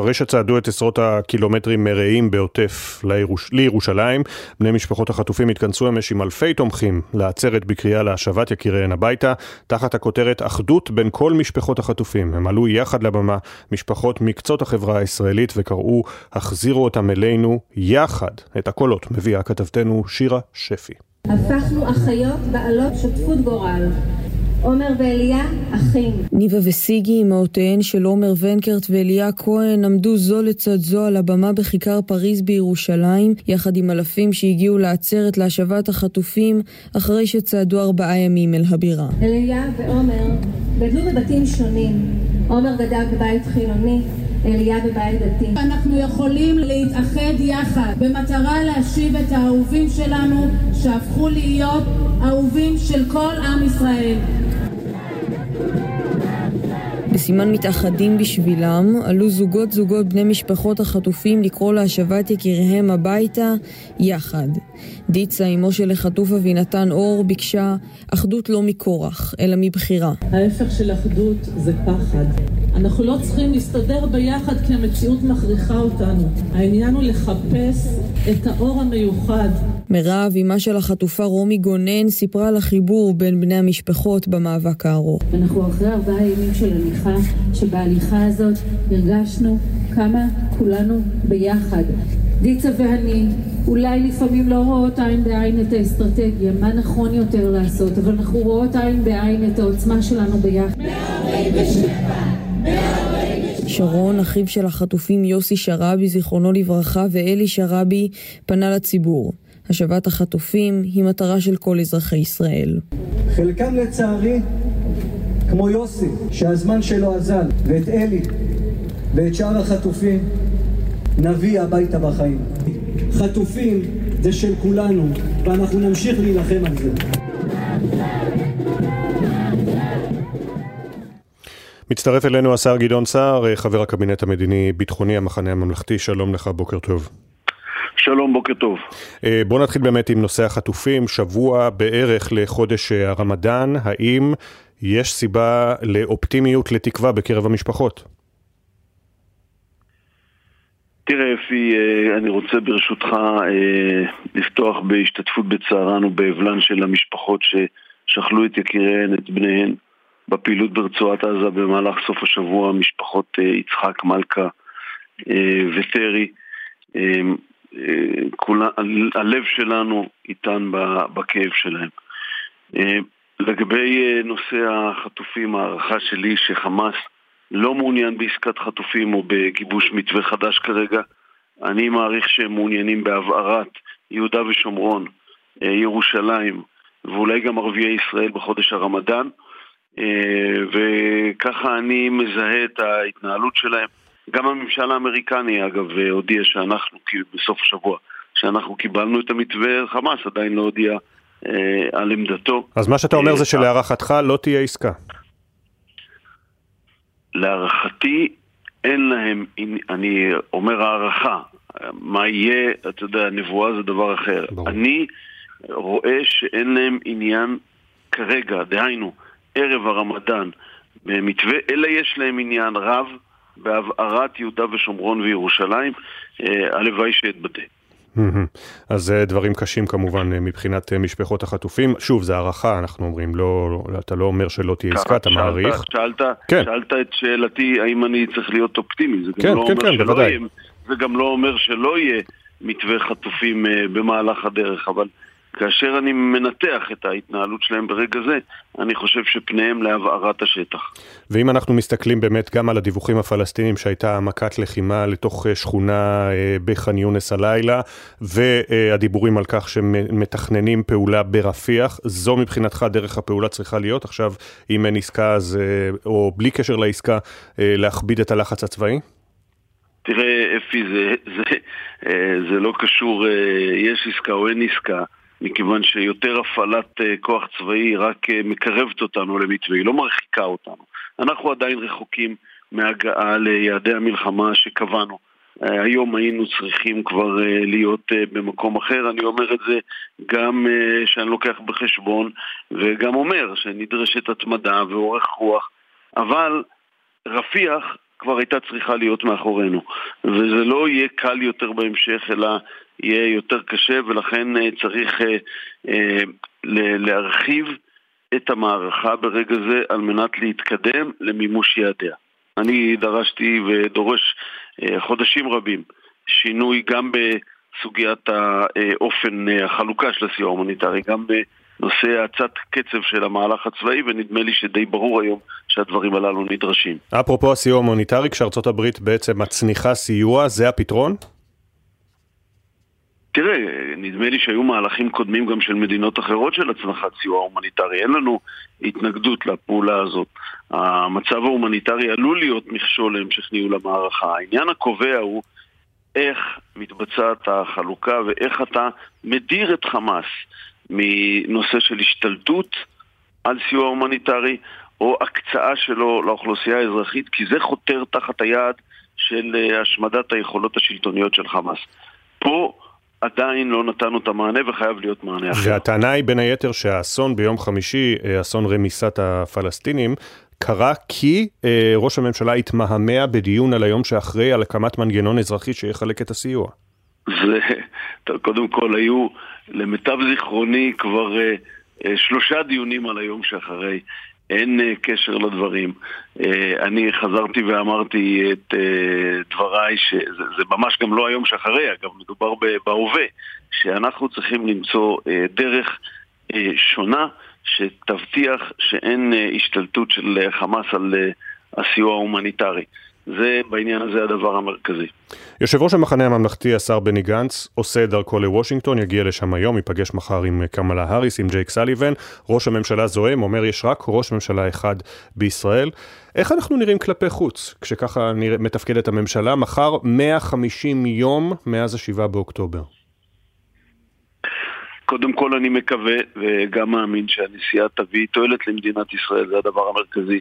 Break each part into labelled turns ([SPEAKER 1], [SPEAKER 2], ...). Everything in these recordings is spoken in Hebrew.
[SPEAKER 1] אחרי שצעדו את עשרות הקילומטרים מרעים בעוטף לירוש... לירושלים, בני משפחות החטופים התכנסו אמש עם אלפי תומכים לעצרת בקריאה להשבת יקיריהן הביתה, תחת הכותרת אחדות בין כל משפחות החטופים. הם עלו יחד לבמה, משפחות מקצות החברה הישראלית, וקראו החזירו אותם אלינו יחד. את הקולות מביאה כתבתנו שירה שפי.
[SPEAKER 2] הפכנו אחיות בעלות שותפות גורל. עומר ואליה, אחים.
[SPEAKER 3] ניבה וסיגי, אמהותיהן של עומר ונקרט ואליה כהן, עמדו זו לצד זו על הבמה בכיכר פריז בירושלים, יחד עם אלפים שהגיעו לעצרת להשבת החטופים, אחרי שצעדו ארבעה ימים אל הבירה.
[SPEAKER 2] אליה ועומר גדלו בבתים שונים. עומר גדל בבית חילוני, אליה בבית דתי.
[SPEAKER 4] אנחנו יכולים להתאחד יחד במטרה להשיב את האהובים שלנו שהפכו להיות אהובים של כל עם ישראל.
[SPEAKER 3] בסימן מתאחדים בשבילם, עלו זוגות זוגות בני משפחות החטופים לקרוא להשבת יקיריהם הביתה יחד. דיצה, אמו של החטוף אבינתן אור, ביקשה אחדות לא מכורח, אלא מבחירה.
[SPEAKER 4] ההפך של אחדות זה פחד. אנחנו לא צריכים להסתדר ביחד כי המציאות מכריחה אותנו. העניין הוא לחפש את האור המיוחד.
[SPEAKER 3] מירב, אמה של החטופה רומי גונן, סיפרה על החיבור בין בני המשפחות במאבק הארוך.
[SPEAKER 2] אנחנו אחרי ארבעה ימים של הליכה, שבהליכה הזאת הרגשנו כמה כולנו ביחד. דיצה ואני אולי לפעמים לא רואות עין בעין את האסטרטגיה, מה נכון יותר לעשות, אבל אנחנו רואות עין בעין את העוצמה שלנו ביחד. 147! 147!
[SPEAKER 3] שרון, אחיו של החטופים יוסי שרבי, זיכרונו לברכה, ואלי שרבי, פנה לציבור. השבת החטופים היא מטרה של כל אזרחי ישראל.
[SPEAKER 5] חלקם לצערי, כמו יוסי, שהזמן שלו אזל, ואת אלי, ואת שאר החטופים, נביא הביתה בחיים. חטופים זה של כולנו, ואנחנו נמשיך להילחם על זה.
[SPEAKER 1] מצטרף אלינו השר גדעון סער, חבר הקבינט המדיני-ביטחוני, המחנה הממלכתי, שלום לך, בוקר טוב.
[SPEAKER 6] שלום, בוקר טוב.
[SPEAKER 1] בוא נתחיל באמת עם נושא החטופים, שבוע בערך לחודש הרמדאן, האם יש סיבה לאופטימיות, לתקווה בקרב המשפחות?
[SPEAKER 6] תראה אפי, אני רוצה ברשותך לפתוח בהשתתפות בצערן ובאבלן של המשפחות ששכלו את יקיריהן, את בניהן, בפעילות ברצועת עזה במהלך סוף השבוע, משפחות יצחק, מלכה וטרי. כולה, הלב שלנו איתן בכאב שלהם. לגבי נושא החטופים, הערכה שלי שחמאס לא מעוניין בעסקת חטופים או בגיבוש מתווה חדש כרגע. אני מעריך שהם מעוניינים בהבערת יהודה ושומרון, ירושלים ואולי גם ערביי ישראל בחודש הרמדאן וככה אני מזהה את ההתנהלות שלהם. גם הממשל האמריקני אגב הודיע שאנחנו, בסוף השבוע, שאנחנו קיבלנו את המתווה, חמאס עדיין לא הודיע אה, על עמדתו.
[SPEAKER 1] אז מה שאתה אומר זה שלהערכתך לא תהיה עסקה.
[SPEAKER 6] להערכתי אין להם, אני אומר הערכה, מה יהיה, אתה יודע, נבואה זה דבר אחר. ברור. אני רואה שאין להם עניין כרגע, דהיינו, ערב הרמדאן, במתווה, אלא יש להם עניין רב בהבערת יהודה ושומרון וירושלים, הלוואי שאתבדה.
[SPEAKER 1] אז זה דברים קשים כמובן מבחינת משפחות החטופים. שוב, זה הערכה, אנחנו אומרים, לא, אתה לא אומר שלא תהיה עסקה, אתה מעריך.
[SPEAKER 6] שאלת, כן. שאלת את שאלתי האם אני צריך להיות אופטימי, זה גם
[SPEAKER 1] כן,
[SPEAKER 6] לא
[SPEAKER 1] כן,
[SPEAKER 6] אומר
[SPEAKER 1] כן,
[SPEAKER 6] שלא
[SPEAKER 1] בוודאי.
[SPEAKER 6] יהיה, זה גם לא אומר שלא יהיה מתווה חטופים במהלך הדרך, אבל כאשר אני מנתח את ההתנהלות שלהם ברגע זה, אני חושב שפניהם להבערת השטח.
[SPEAKER 1] ואם אנחנו מסתכלים באמת גם על הדיווחים הפלסטינים שהייתה מכת לחימה לתוך שכונה בח'אן יונס הלילה, והדיבורים על כך שמתכננים פעולה ברפיח, זו מבחינתך דרך הפעולה צריכה להיות? עכשיו, אם אין עסקה, אז, או בלי קשר לעסקה, להכביד את הלחץ הצבאי?
[SPEAKER 6] תראה, אפי, זה, זה, זה לא קשור, יש עסקה או אין עסקה. מכיוון שיותר הפעלת כוח צבאי רק מקרבת אותנו למתווה, היא לא מרחיקה אותנו. אנחנו עדיין רחוקים מהגעה ליעדי המלחמה שקבענו. היום היינו צריכים כבר להיות במקום אחר, אני אומר את זה גם שאני לוקח בחשבון וגם אומר שנדרשת התמדה ואורך רוח, אבל רפיח כבר הייתה צריכה להיות מאחורינו. וזה לא יהיה קל יותר בהמשך, אלא יהיה יותר קשה, ולכן אה, צריך אה, אה, להרחיב את המערכה ברגע זה על מנת להתקדם למימוש יעדיה. אני דרשתי ודורש אה, חודשים רבים שינוי גם בסוגיית האופן אה, החלוקה של הסיוע ההומניטרי, גם בנושא האצת קצב של המהלך הצבאי, ונדמה לי שדי ברור היום שהדברים הללו נדרשים.
[SPEAKER 1] אפרופו הסיוע ההומניטרי, כשארצות הברית בעצם מצניחה סיוע, זה הפתרון?
[SPEAKER 6] תראה, נדמה לי שהיו מהלכים קודמים גם של מדינות אחרות של הצנחת סיוע הומניטרי. אין לנו התנגדות לפעולה הזאת. המצב ההומניטרי עלול להיות מכשול להמשך ניהול המערכה. העניין הקובע הוא איך מתבצעת החלוקה ואיך אתה מדיר את חמאס מנושא של השתלטות על סיוע הומניטרי או הקצאה שלו לאוכלוסייה האזרחית, כי זה חותר תחת היעד של אה, השמדת היכולות השלטוניות של חמאס. פה עדיין לא נתנו את המענה וחייב להיות מענה אחר.
[SPEAKER 1] והטענה היא בין היתר שהאסון ביום חמישי, אה, אסון רמיסת הפלסטינים, קרה כי אה, ראש הממשלה התמהמה בדיון על היום שאחרי על הקמת מנגנון אזרחי שיחלק את הסיוע.
[SPEAKER 6] זה, קודם כל היו, למיטב זיכרוני, כבר אה, אה, שלושה דיונים על היום שאחרי. אין אה, קשר לדברים. אה, אני חזרתי ואמרתי את אה, דבריי, שזה ממש גם לא היום שאחרי, אגב, מדובר בהווה, שאנחנו צריכים למצוא אה, דרך שונה שתבטיח שאין השתלטות של חמאס על הסיוע ההומניטרי. זה בעניין הזה הדבר המרכזי.
[SPEAKER 1] יושב ראש המחנה הממלכתי, השר בני גנץ, עושה את דרכו לוושינגטון, יגיע לשם היום, ייפגש מחר עם קמלה האריס, עם ג'ייק סליבן. ראש הממשלה זועם, אומר יש רק ראש ממשלה אחד בישראל. איך אנחנו נראים כלפי חוץ, כשככה מתפקדת הממשלה? מחר 150 יום מאז ה-7 באוקטובר.
[SPEAKER 6] קודם כל אני מקווה וגם מאמין שהנסיעה תביא תועלת למדינת ישראל, זה הדבר המרכזי.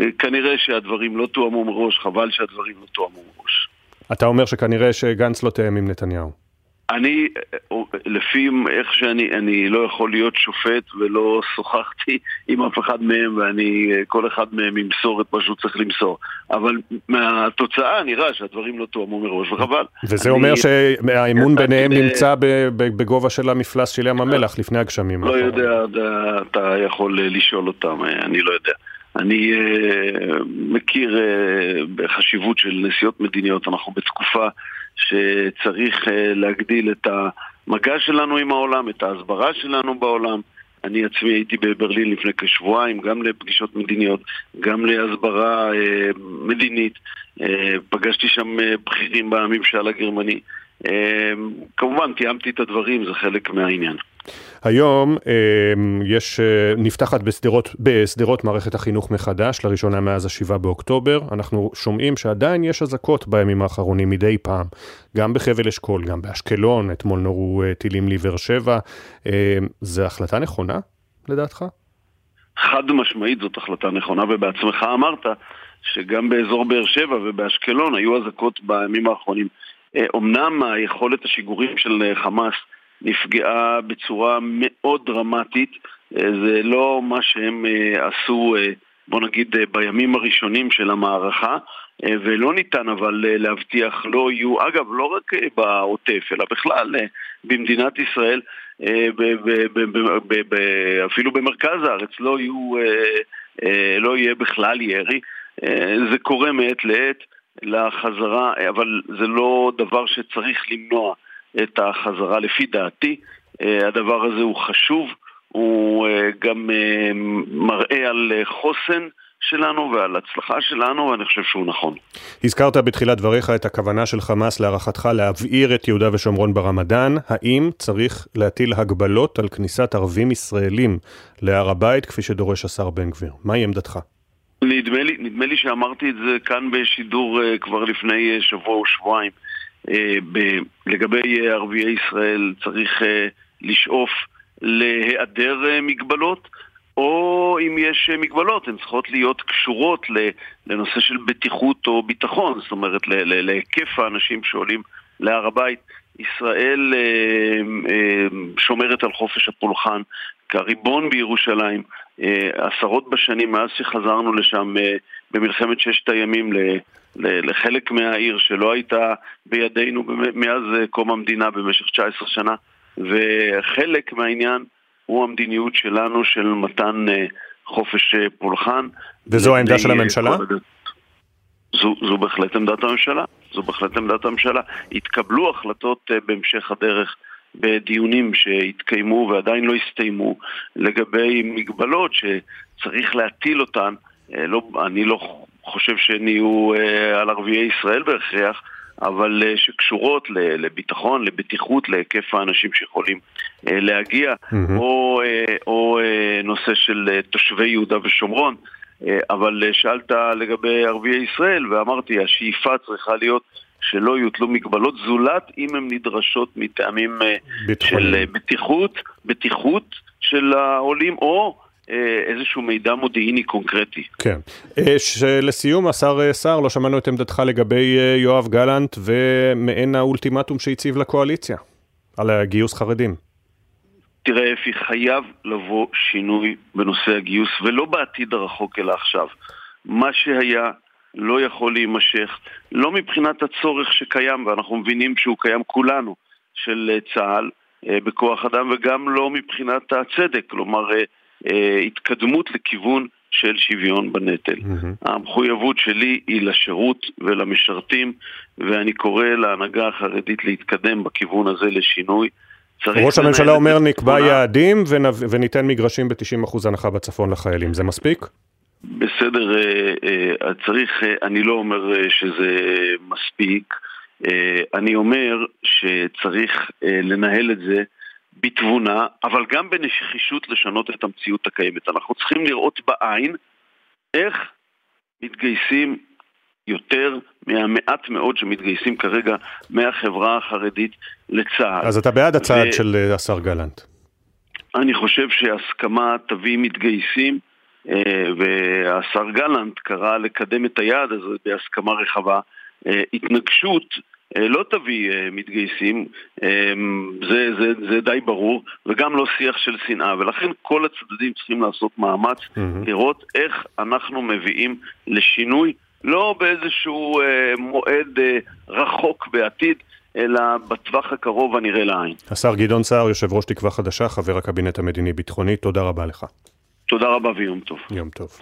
[SPEAKER 6] אה, כנראה שהדברים לא תואמו מראש, חבל שהדברים לא תואמו מראש.
[SPEAKER 1] אתה אומר שכנראה שגנץ לא תאם עם נתניהו.
[SPEAKER 6] אני, אה, לפי איך שאני, אני לא יכול להיות שופט ולא שוחחתי עם אף אחד מהם ואני, אה, כל אחד מהם ימסור את מה שהוא צריך למסור. אבל מהתוצאה נראה שהדברים לא תואמו מראש, וחבל.
[SPEAKER 1] וזה אני, אומר שהאמון ביניהם נמצא בגובה של המפלס של ים המלח לפני הגשמים.
[SPEAKER 6] לא יודע, אתה יכול לשאול אותם, אני לא יודע. אני uh, מכיר uh, בחשיבות של נסיעות מדיניות, אנחנו בתקופה שצריך uh, להגדיל את המגע שלנו עם העולם, את ההסברה שלנו בעולם. אני עצמי הייתי בברלין לפני כשבועיים, גם לפגישות מדיניות, גם להסברה uh, מדינית. Uh, פגשתי שם uh, בכירים בממשל הגרמני. Uh, כמובן, תיאמתי את הדברים, זה חלק מהעניין.
[SPEAKER 1] היום אה, יש, אה, נפתחת בשדרות, בשדרות מערכת החינוך מחדש, לראשונה מאז ה-7 באוקטובר. אנחנו שומעים שעדיין יש אזעקות בימים האחרונים מדי פעם, גם בחבל אשכול, גם באשקלון, אתמול נורו אה, טילים לבאר שבע. זו החלטה נכונה, לדעתך?
[SPEAKER 6] חד משמעית זאת החלטה נכונה, ובעצמך אמרת שגם באזור באר שבע ובאשקלון היו אזעקות בימים האחרונים. אמנם היכולת השיגורים של חמאס נפגעה בצורה מאוד דרמטית. אה, זה לא מה שהם אה, עשו, אה, בוא נגיד, בימים הראשונים של המערכה, ולא ניתן אבל להבטיח, לא יהיו, אגב, לא רק בעוטף, אלא בכלל במדינת ישראל, אפילו במרכז הארץ, לא, יהיו, לא יהיה בכלל ירי. זה קורה מעת לעת לחזרה, אבל זה לא דבר שצריך למנוע. את החזרה. לפי דעתי, אה, הדבר הזה הוא חשוב, הוא אה, גם אה, מראה על חוסן. שלנו ועל הצלחה שלנו, ואני חושב שהוא נכון.
[SPEAKER 1] הזכרת בתחילת דבריך את הכוונה של חמאס להערכתך להבעיר את יהודה ושומרון ברמדאן. האם צריך להטיל הגבלות על כניסת ערבים ישראלים להר הבית, כפי שדורש השר בן גביר? מהי עמדתך?
[SPEAKER 6] נדמה לי, נדמה לי שאמרתי את זה כאן בשידור כבר לפני שבוע או שבועיים. אה, לגבי ערביי ישראל צריך אה, לשאוף להיעדר אה, מגבלות, או אם יש מגבלות, הן צריכות להיות קשורות לנושא של בטיחות או ביטחון, זאת אומרת להיקף האנשים שעולים להר הבית. ישראל שומרת על חופש הפולחן כריבון בירושלים. עשרות בשנים מאז שחזרנו לשם במלחמת ששת הימים לחלק מהעיר שלא הייתה בידינו מאז קום המדינה במשך 19 שנה, וחלק מהעניין הוא המדיניות שלנו של מתן חופש פולחן.
[SPEAKER 1] וזו העמדה של הממשלה?
[SPEAKER 6] זו, זו בהחלט עמדת הממשלה, זו בהחלט עמדת הממשלה. התקבלו החלטות בהמשך הדרך בדיונים שהתקיימו ועדיין לא הסתיימו לגבי מגבלות שצריך להטיל אותן, אה, לא, אני לא חושב שהן יהיו אה, על ערביי ישראל בהכרח, אבל אה, שקשורות לביטחון, לבטיחות, להיקף האנשים שיכולים להגיע, mm-hmm. או, או נושא של תושבי יהודה ושומרון. אבל שאלת לגבי ערביי ישראל, ואמרתי, השאיפה צריכה להיות שלא יוטלו מגבלות זולת אם הן נדרשות מטעמים אה, של אה, בטיחות, בטיחות של העולים או אה, איזשהו מידע מודיעיני קונקרטי.
[SPEAKER 1] כן. לסיום, השר סער, לא שמענו את עמדתך לגבי יואב גלנט ומעין האולטימטום שהציב לקואליציה על גיוס חרדים.
[SPEAKER 6] תראה, אפי, חייב לבוא שינוי בנושא הגיוס, ולא בעתיד הרחוק אלא עכשיו. מה שהיה לא יכול להימשך, לא מבחינת הצורך שקיים, ואנחנו מבינים שהוא קיים כולנו, של אה, צה"ל אה, בכוח אדם, וגם לא מבחינת הצדק, כלומר אה, התקדמות לכיוון של שוויון בנטל. Mm-hmm. המחויבות שלי היא לשירות ולמשרתים, ואני קורא להנהגה החרדית להתקדם בכיוון הזה לשינוי.
[SPEAKER 1] ראש הממשלה אומר נקבע יעדים וניתן מגרשים ב-90% הנחה בצפון לחיילים, זה מספיק?
[SPEAKER 6] בסדר, אה, אה, צריך, אה, אני לא אומר שזה מספיק, אני אומר שצריך לנהל את זה בתבונה, אבל גם בנחישות לשנות את המציאות הקיימת. אנחנו צריכים לראות בעין איך מתגייסים יותר מהמעט מאוד שמתגייסים כרגע מהחברה החרדית לצה"ל.
[SPEAKER 1] אז אתה בעד הצעד ו... של השר גלנט.
[SPEAKER 6] אני חושב שהסכמה תביא מתגייסים. אה, והשר גלנט קרא לקדם את היעד הזה בהסכמה רחבה. אה, התנגשות אה, לא תביא מתגייסים, זה, זה, זה די ברור, וגם לא שיח של שנאה, ולכן כל הצדדים צריכים לעשות מאמץ mm-hmm. לראות איך אנחנו מביאים לשינוי, לא באיזשהו מועד רחוק בעתיד, אלא בטווח הקרוב הנראה לעין.
[SPEAKER 1] השר גדעון סער, יושב ראש תקווה חדשה, חבר הקבינט המדיני-ביטחוני, תודה רבה לך.
[SPEAKER 6] תודה רבה ויום טוב.
[SPEAKER 1] יום טוב.